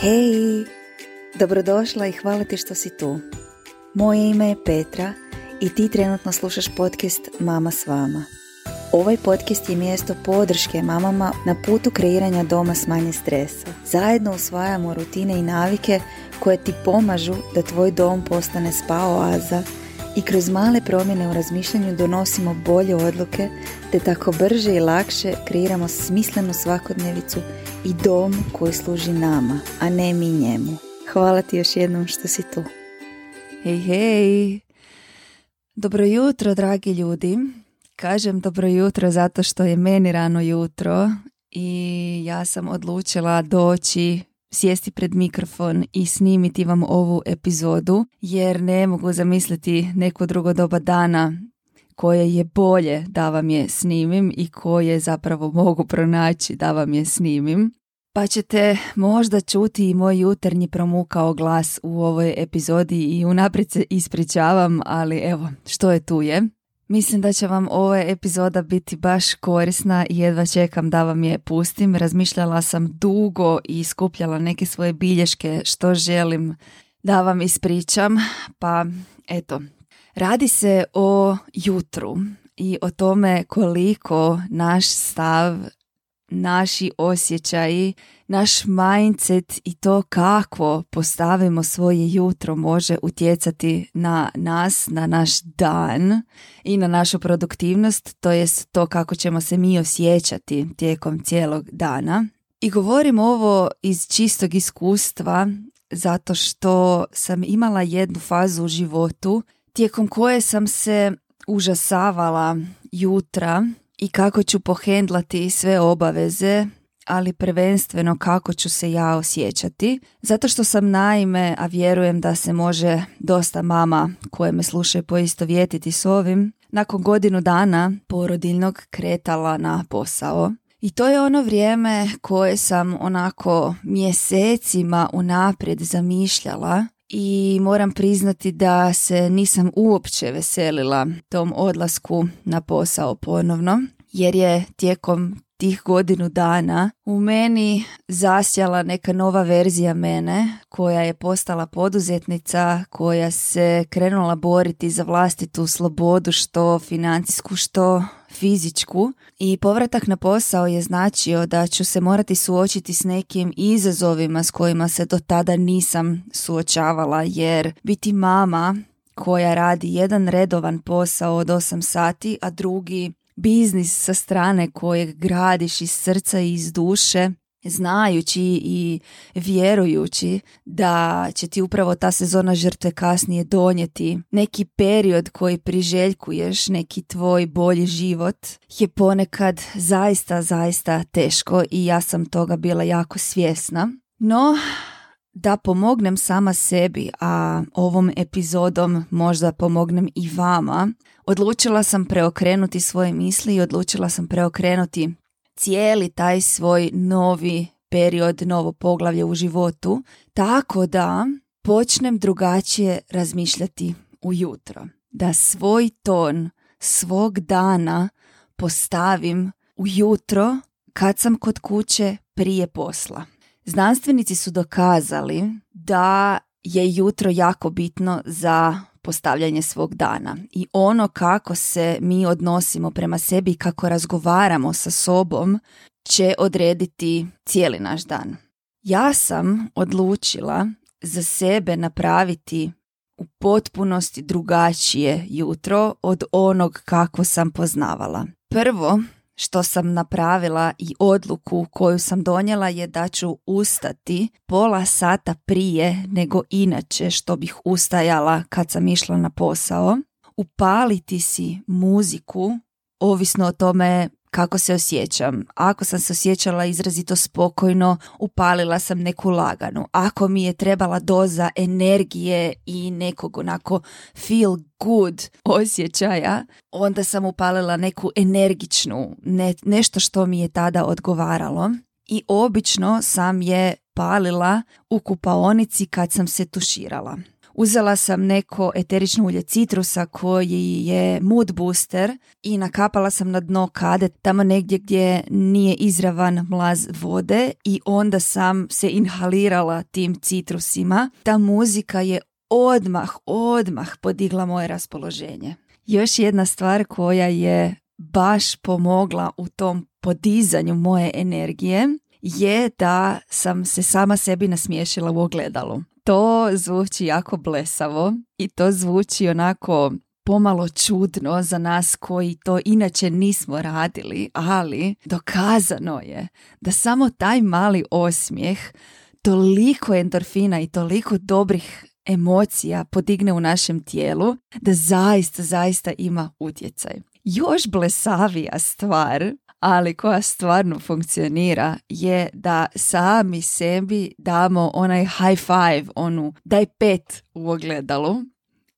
Hej, dobrodošla i hvala ti što si tu. Moje ime je Petra i ti trenutno slušaš podcast Mama s vama. Ovaj podcast je mjesto podrške mamama na putu kreiranja doma s manje stresa. Zajedno usvajamo rutine i navike koje ti pomažu da tvoj dom postane spa oaza i kroz male promjene u razmišljanju donosimo bolje odluke te tako brže i lakše kreiramo smislenu svakodnevicu i dom koji služi nama, a ne mi njemu. Hvala ti još jednom što si tu. Hej, hej! Dobro jutro, dragi ljudi. Kažem dobro jutro zato što je meni rano jutro i ja sam odlučila doći sjesti pred mikrofon i snimiti vam ovu epizodu jer ne mogu zamisliti neko drugo doba dana koje je bolje da vam je snimim i koje zapravo mogu pronaći da vam je snimim. Pa ćete možda čuti i moj jutarnji promukao glas u ovoj epizodi i unaprijed se ispričavam, ali evo, što je tu je. Mislim da će vam ova epizoda biti baš korisna i jedva čekam da vam je pustim. Razmišljala sam dugo i skupljala neke svoje bilješke što želim da vam ispričam. Pa eto, radi se o jutru i o tome koliko naš stav, naši osjećaji naš mindset i to kako postavimo svoje jutro može utjecati na nas, na naš dan i na našu produktivnost, to jest to kako ćemo se mi osjećati tijekom cijelog dana. I govorim ovo iz čistog iskustva zato što sam imala jednu fazu u životu tijekom koje sam se užasavala jutra i kako ću pohendlati sve obaveze ali prvenstveno kako ću se ja osjećati. Zato što sam naime, a vjerujem da se može dosta mama koje me slušaju poistovjetiti s ovim, nakon godinu dana porodiljnog kretala na posao. I to je ono vrijeme koje sam onako mjesecima unaprijed zamišljala i moram priznati da se nisam uopće veselila tom odlasku na posao ponovno jer je tijekom tih godinu dana u meni zasjala neka nova verzija mene koja je postala poduzetnica, koja se krenula boriti za vlastitu slobodu što financijsku što fizičku. I povratak na posao je značio da ću se morati suočiti s nekim izazovima s kojima se do tada nisam suočavala jer biti mama koja radi jedan redovan posao od 8 sati, a drugi biznis sa strane kojeg gradiš iz srca i iz duše, znajući i vjerujući da će ti upravo ta sezona žrtve kasnije donijeti neki period koji priželjkuješ, neki tvoj bolji život, je ponekad zaista, zaista teško i ja sam toga bila jako svjesna. No, da pomognem sama sebi, a ovom epizodom možda pomognem i vama, odlučila sam preokrenuti svoje misli i odlučila sam preokrenuti cijeli taj svoj novi period, novo poglavlje u životu, tako da počnem drugačije razmišljati ujutro. Da svoj ton svog dana postavim ujutro kad sam kod kuće prije posla. Znanstvenici su dokazali da je jutro jako bitno za postavljanje svog dana i ono kako se mi odnosimo prema sebi i kako razgovaramo sa sobom će odrediti cijeli naš dan. Ja sam odlučila za sebe napraviti u potpunosti drugačije jutro od onog kako sam poznavala. Prvo što sam napravila i odluku koju sam donijela je da ću ustati pola sata prije nego inače što bih ustajala kad sam išla na posao, upaliti si muziku ovisno o tome kako se osjećam. Ako sam se osjećala izrazito spokojno, upalila sam neku laganu. Ako mi je trebala doza energije i nekog onako feel good osjećaja, onda sam upalila neku energičnu, ne, nešto što mi je tada odgovaralo. I obično sam je palila u kupaonici kad sam se tuširala. Uzela sam neko eterično ulje citrusa koji je mood booster i nakapala sam na dno kade tamo negdje gdje nije izravan mlaz vode i onda sam se inhalirala tim citrusima. Ta muzika je odmah, odmah podigla moje raspoloženje. Još jedna stvar koja je baš pomogla u tom podizanju moje energije je da sam se sama sebi nasmiješila u ogledalu. To zvuči jako blesavo i to zvuči onako pomalo čudno za nas koji to inače nismo radili, ali dokazano je da samo taj mali osmijeh toliko endorfina i toliko dobrih emocija podigne u našem tijelu da zaista, zaista ima utjecaj. Još blesavija stvar, ali koja stvarno funkcionira, je da sami sebi damo onaj high five, onu daj pet u ogledalu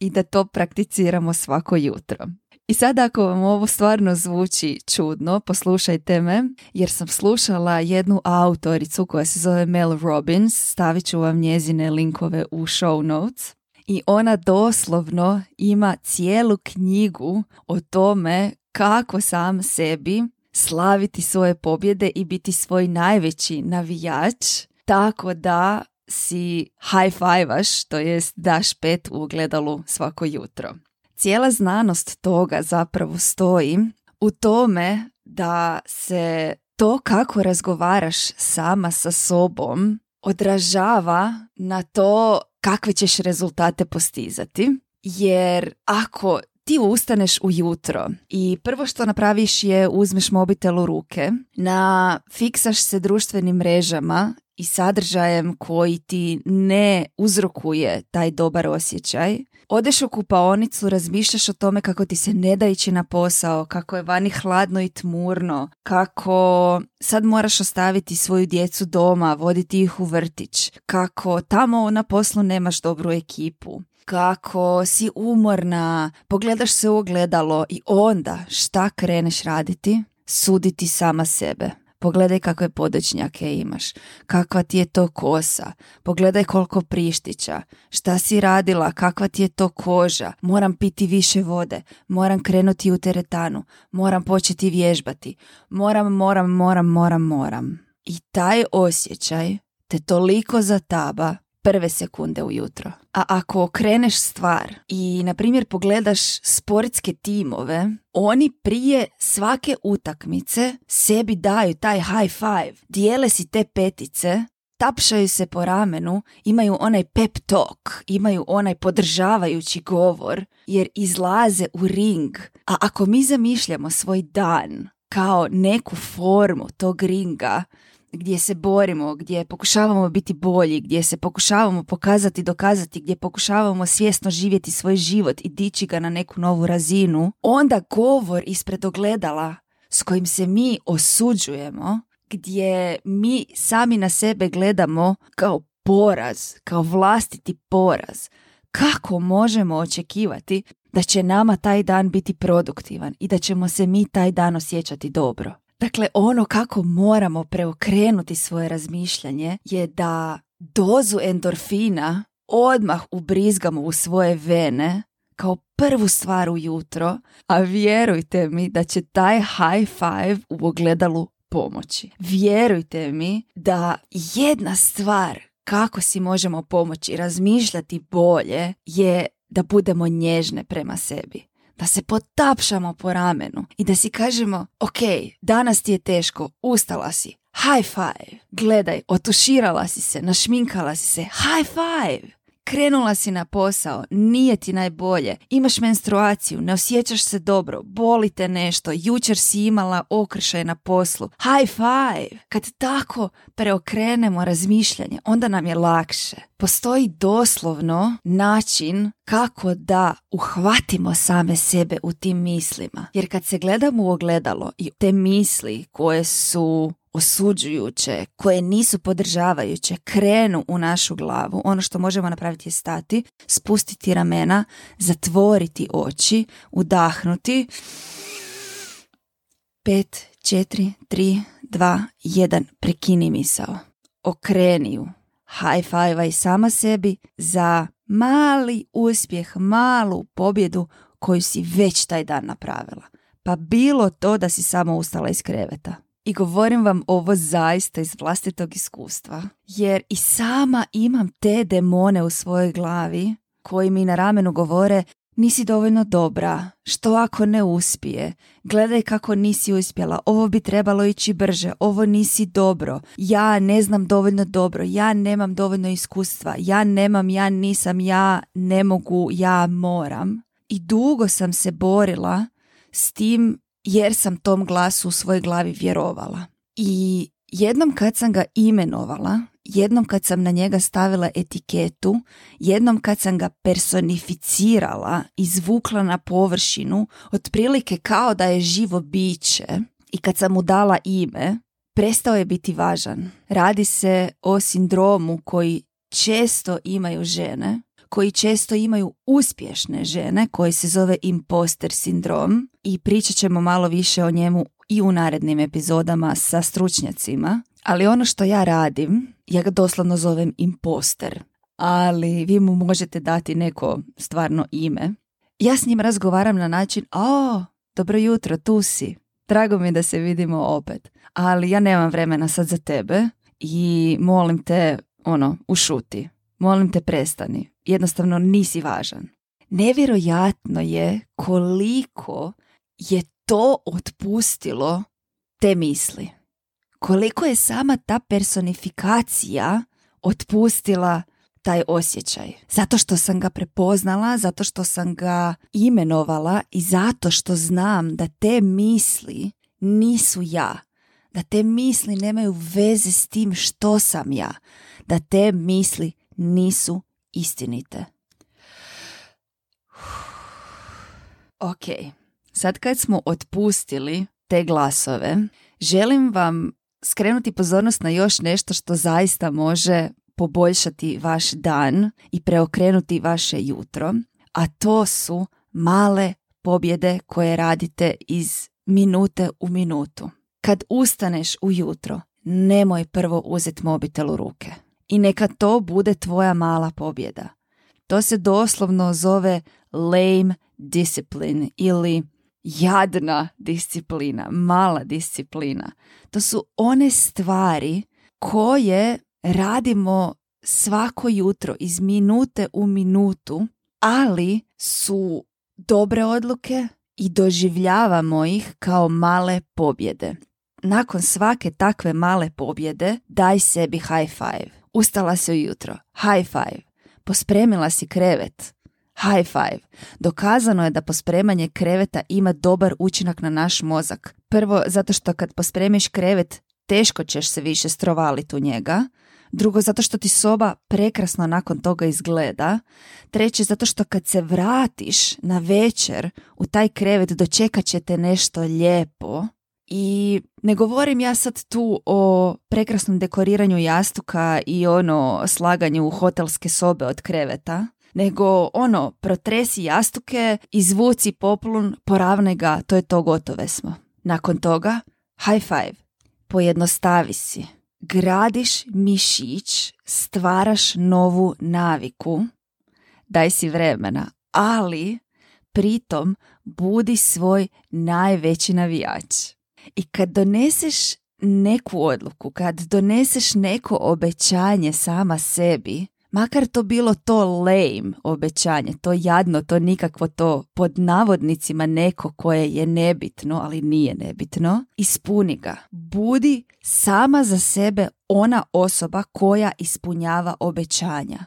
i da to prakticiramo svako jutro. I sad ako vam ovo stvarno zvuči čudno, poslušajte me, jer sam slušala jednu autoricu koja se zove Mel Robbins, stavit ću vam njezine linkove u show notes. I ona doslovno ima cijelu knjigu o tome kako sam sebi slaviti svoje pobjede i biti svoj najveći navijač, tako da si high fivaš, to jest daš pet u ogledalu svako jutro. Cijela znanost toga zapravo stoji u tome da se to kako razgovaraš sama sa sobom odražava na to kakve ćeš rezultate postizati. Jer ako ti ustaneš ujutro i prvo što napraviš je uzmeš mobitel u ruke, na fiksaš se društvenim mrežama i sadržajem koji ti ne uzrokuje taj dobar osjećaj. Odeš u kupaonicu, razmišljaš o tome kako ti se ne da ići na posao, kako je vani hladno i tmurno, kako sad moraš ostaviti svoju djecu doma, voditi ih u vrtić, kako tamo na poslu nemaš dobru ekipu, kako si umorna, pogledaš se u ogledalo i onda šta kreneš raditi? Suditi sama sebe. Pogledaj kakve podočnjake imaš, kakva ti je to kosa, pogledaj koliko prištića, šta si radila, kakva ti je to koža, moram piti više vode, moram krenuti u teretanu, moram početi vježbati, moram, moram, moram, moram, moram. I taj osjećaj te toliko zataba prve sekunde ujutro. A ako okreneš stvar i, na primjer, pogledaš sportske timove, oni prije svake utakmice sebi daju taj high five, dijele si te petice, tapšaju se po ramenu, imaju onaj pep talk, imaju onaj podržavajući govor, jer izlaze u ring. A ako mi zamišljamo svoj dan kao neku formu tog ringa, gdje se borimo, gdje pokušavamo biti bolji, gdje se pokušavamo pokazati, dokazati, gdje pokušavamo svjesno živjeti svoj život i dići ga na neku novu razinu, onda govor ispred ogledala s kojim se mi osuđujemo, gdje mi sami na sebe gledamo kao poraz, kao vlastiti poraz, kako možemo očekivati da će nama taj dan biti produktivan i da ćemo se mi taj dan osjećati dobro. Dakle, ono kako moramo preokrenuti svoje razmišljanje je da dozu endorfina odmah ubrizgamo u svoje vene kao prvu stvar ujutro, a vjerujte mi da će taj high five u ogledalu pomoći. Vjerujte mi da jedna stvar kako si možemo pomoći razmišljati bolje je da budemo nježne prema sebi da se potapšamo po ramenu i da si kažemo, ok, danas ti je teško, ustala si, high five, gledaj, otuširala si se, našminkala si se, high five, krenula si na posao, nije ti najbolje, imaš menstruaciju, ne osjećaš se dobro, boli te nešto, jučer si imala okršaj na poslu. High five! Kad tako preokrenemo razmišljanje, onda nam je lakše. Postoji doslovno način kako da uhvatimo same sebe u tim mislima. Jer kad se gledamo u ogledalo i te misli koje su osuđujuće, koje nisu podržavajuće, krenu u našu glavu, ono što možemo napraviti je stati, spustiti ramena, zatvoriti oči, udahnuti. 5, 4, 3, 2, 1, prekini misao. Okreni ju. High five i sama sebi za mali uspjeh, malu pobjedu koju si već taj dan napravila. Pa bilo to da si samo ustala iz kreveta. I govorim vam ovo zaista iz vlastitog iskustva, jer i sama imam te demone u svojoj glavi koji mi na ramenu govore nisi dovoljno dobra, što ako ne uspije, gledaj kako nisi uspjela, ovo bi trebalo ići brže, ovo nisi dobro, ja ne znam dovoljno dobro, ja nemam dovoljno iskustva, ja nemam, ja nisam, ja ne mogu, ja moram. I dugo sam se borila s tim jer sam tom glasu u svojoj glavi vjerovala. I jednom kad sam ga imenovala, jednom kad sam na njega stavila etiketu, jednom kad sam ga personificirala, izvukla na površinu, otprilike kao da je živo biće i kad sam mu dala ime, prestao je biti važan. Radi se o sindromu koji često imaju žene, koji često imaju uspješne žene, koji se zove imposter sindrom i pričat ćemo malo više o njemu i u narednim epizodama sa stručnjacima. Ali ono što ja radim, ja ga doslovno zovem imposter, ali vi mu možete dati neko stvarno ime. Ja s njim razgovaram na način, o, dobro jutro, tu si. Drago mi da se vidimo opet. Ali ja nemam vremena sad za tebe i molim te, ono, ušuti. Molim te prestani. Jednostavno nisi važan. Nevjerojatno je koliko je to otpustilo te misli. Koliko je sama ta personifikacija otpustila taj osjećaj. Zato što sam ga prepoznala, zato što sam ga imenovala i zato što znam da te misli nisu ja. Da te misli nemaju veze s tim što sam ja. Da te misli nisu istinite. Ok, sad kad smo otpustili te glasove, želim vam skrenuti pozornost na još nešto što zaista može poboljšati vaš dan i preokrenuti vaše jutro, a to su male pobjede koje radite iz minute u minutu. Kad ustaneš ujutro, nemoj prvo uzeti mobitel u ruke i neka to bude tvoja mala pobjeda. To se doslovno zove lame discipline ili jadna disciplina, mala disciplina. To su one stvari koje radimo svako jutro iz minute u minutu, ali su dobre odluke i doživljavamo ih kao male pobjede. Nakon svake takve male pobjede daj sebi high five. Ustala si ujutro. High five. Pospremila si krevet. High five. Dokazano je da pospremanje kreveta ima dobar učinak na naš mozak. Prvo, zato što kad pospremiš krevet, teško ćeš se više strovaliti u njega. Drugo, zato što ti soba prekrasno nakon toga izgleda. Treće, zato što kad se vratiš na večer u taj krevet dočekat će te nešto lijepo. I ne govorim ja sad tu o prekrasnom dekoriranju jastuka i ono slaganju hotelske sobe od kreveta, nego ono, protresi jastuke, izvuci poplun, poravne ga, to je to, gotove smo. Nakon toga, high five, pojednostavi si, gradiš mišić, stvaraš novu naviku, daj si vremena, ali pritom budi svoj najveći navijač. I kad doneseš neku odluku, kad doneseš neko obećanje sama sebi, makar to bilo to lame obećanje, to jadno, to nikakvo to pod navodnicima neko koje je nebitno, ali nije nebitno, ispuni ga. Budi sama za sebe ona osoba koja ispunjava obećanja.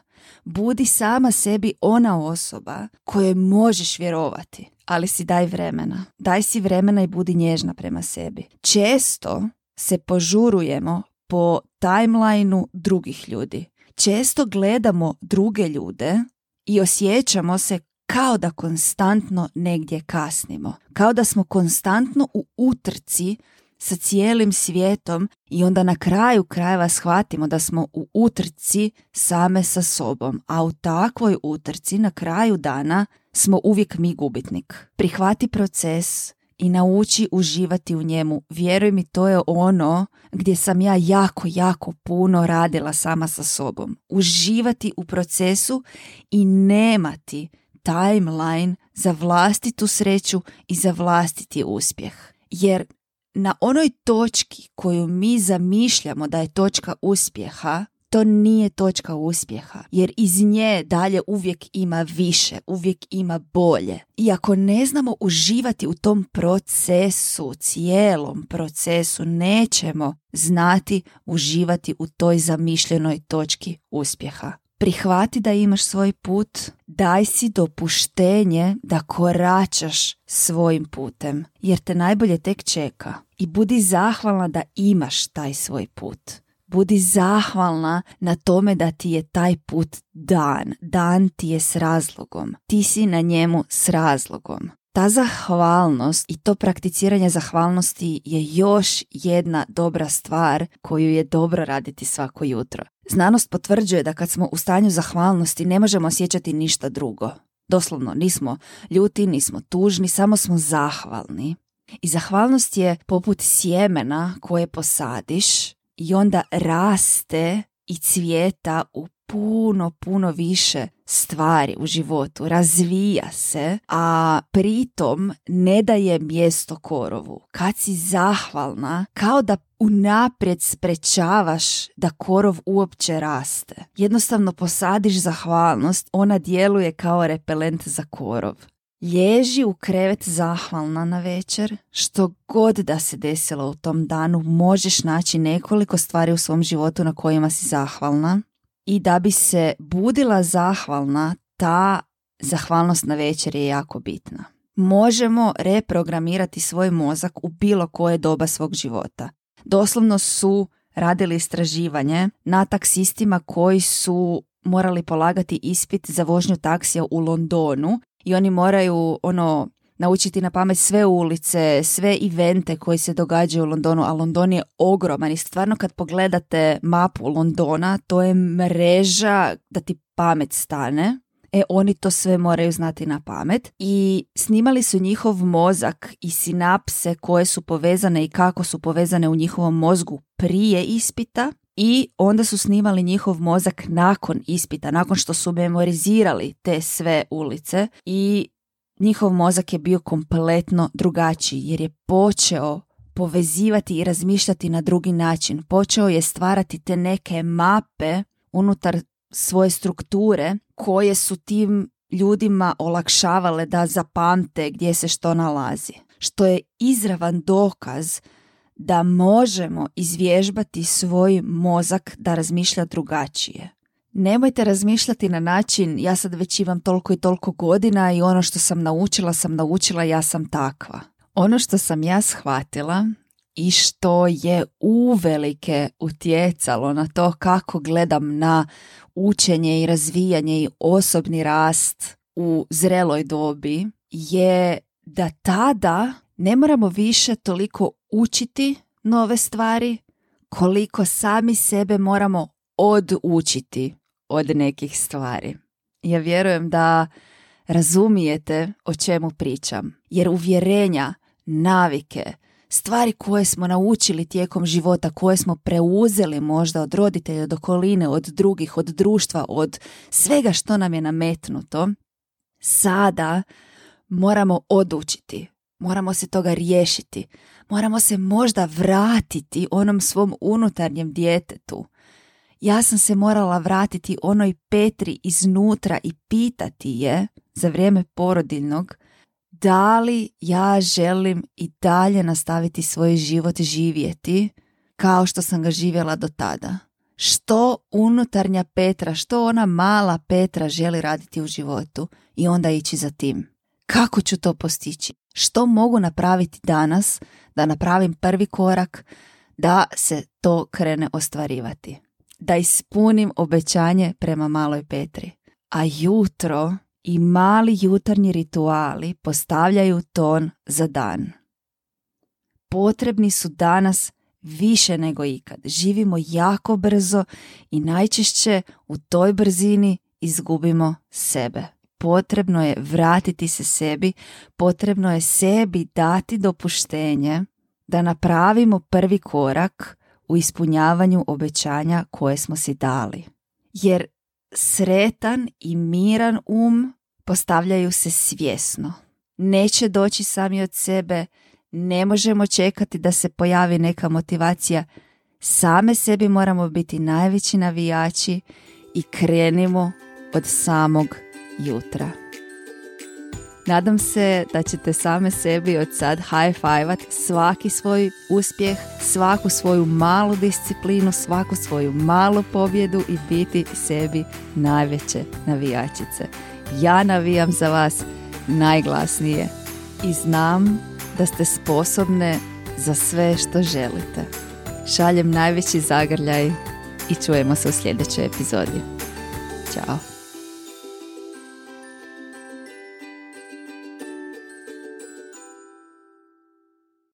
Budi sama sebi ona osoba kojoj možeš vjerovati ali si daj vremena. Daj si vremena i budi nježna prema sebi. Često se požurujemo po timelineu drugih ljudi. Često gledamo druge ljude i osjećamo se kao da konstantno negdje kasnimo. Kao da smo konstantno u utrci sa cijelim svijetom i onda na kraju krajeva shvatimo da smo u utrci same sa sobom, a u takvoj utrci na kraju dana smo uvijek mi gubitnik. Prihvati proces i nauči uživati u njemu. Vjeruj mi, to je ono gdje sam ja jako, jako puno radila sama sa sobom. Uživati u procesu i nemati timeline za vlastitu sreću i za vlastiti uspjeh. Jer na onoj točki koju mi zamišljamo da je točka uspjeha, to nije točka uspjeha, jer iz nje dalje uvijek ima više, uvijek ima bolje. I ako ne znamo uživati u tom procesu, cijelom procesu, nećemo znati uživati u toj zamišljenoj točki uspjeha. Prihvati da imaš svoj put, daj si dopuštenje da koračaš svojim putem, jer te najbolje tek čeka. I budi zahvalna da imaš taj svoj put. Budi zahvalna na tome da ti je taj put dan. Dan ti je s razlogom. Ti si na njemu s razlogom. Ta zahvalnost i to prakticiranje zahvalnosti je još jedna dobra stvar koju je dobro raditi svako jutro. Znanost potvrđuje da kad smo u stanju zahvalnosti ne možemo osjećati ništa drugo. Doslovno, nismo ljuti, nismo tužni, samo smo zahvalni. I zahvalnost je poput sjemena koje posadiš i onda raste i cvijeta u puno, puno više stvari u životu, razvija se, a pritom ne daje mjesto korovu. Kad si zahvalna, kao da unaprijed sprečavaš da korov uopće raste. Jednostavno posadiš zahvalnost, ona djeluje kao repelent za korov. Lježi u krevet zahvalna na večer, što god da se desilo u tom danu, možeš naći nekoliko stvari u svom životu na kojima si zahvalna i da bi se budila zahvalna, ta zahvalnost na večer je jako bitna. Možemo reprogramirati svoj mozak u bilo koje doba svog života. Doslovno su radili istraživanje na taksistima koji su morali polagati ispit za vožnju taksija u Londonu i oni moraju ono naučiti na pamet sve ulice, sve evente koji se događaju u Londonu, a London je ogroman i stvarno kad pogledate mapu Londona, to je mreža da ti pamet stane. E, oni to sve moraju znati na pamet i snimali su njihov mozak i sinapse koje su povezane i kako su povezane u njihovom mozgu prije ispita i onda su snimali njihov mozak nakon ispita, nakon što su memorizirali te sve ulice i njihov mozak je bio kompletno drugačiji jer je počeo povezivati i razmišljati na drugi način. Počeo je stvarati te neke mape unutar svoje strukture koje su tim ljudima olakšavale da zapamte gdje se što nalazi. Što je izravan dokaz da možemo izvježbati svoj mozak da razmišlja drugačije. Nemojte razmišljati na način ja sad već imam toliko i toliko godina i ono što sam naučila sam naučila ja sam takva. Ono što sam ja shvatila i što je uvelike utjecalo na to kako gledam na učenje i razvijanje i osobni rast u zreloj dobi je da tada ne moramo više toliko učiti nove stvari koliko sami sebe moramo odučiti od nekih stvari. Ja vjerujem da razumijete o čemu pričam, jer uvjerenja, navike, stvari koje smo naučili tijekom života, koje smo preuzeli možda od roditelja, od okoline, od drugih, od društva, od svega što nam je nametnuto, sada moramo odučiti, moramo se toga riješiti, moramo se možda vratiti onom svom unutarnjem djetetu, ja sam se morala vratiti onoj Petri iznutra i pitati je za vrijeme porodiljnog da li ja želim i dalje nastaviti svoj život živjeti kao što sam ga živjela do tada. Što unutarnja Petra, što ona mala Petra želi raditi u životu i onda ići za tim. Kako ću to postići? Što mogu napraviti danas da napravim prvi korak da se to krene ostvarivati? da ispunim obećanje prema maloj Petri. A jutro i mali jutarnji rituali postavljaju ton za dan. Potrebni su danas više nego ikad. Živimo jako brzo i najčešće u toj brzini izgubimo sebe. Potrebno je vratiti se sebi, potrebno je sebi dati dopuštenje da napravimo prvi korak u ispunjavanju obećanja koje smo si dali. Jer sretan i miran um postavljaju se svjesno. Neće doći sami od sebe, ne možemo čekati da se pojavi neka motivacija. Same sebi moramo biti najveći navijači i krenimo od samog jutra. Nadam se da ćete same sebi od sad high five svaki svoj uspjeh, svaku svoju malu disciplinu, svaku svoju malu pobjedu i biti sebi najveće navijačice. Ja navijam za vas najglasnije i znam da ste sposobne za sve što želite. Šaljem najveći zagrljaj i čujemo se u sljedećoj epizodi. Ćao!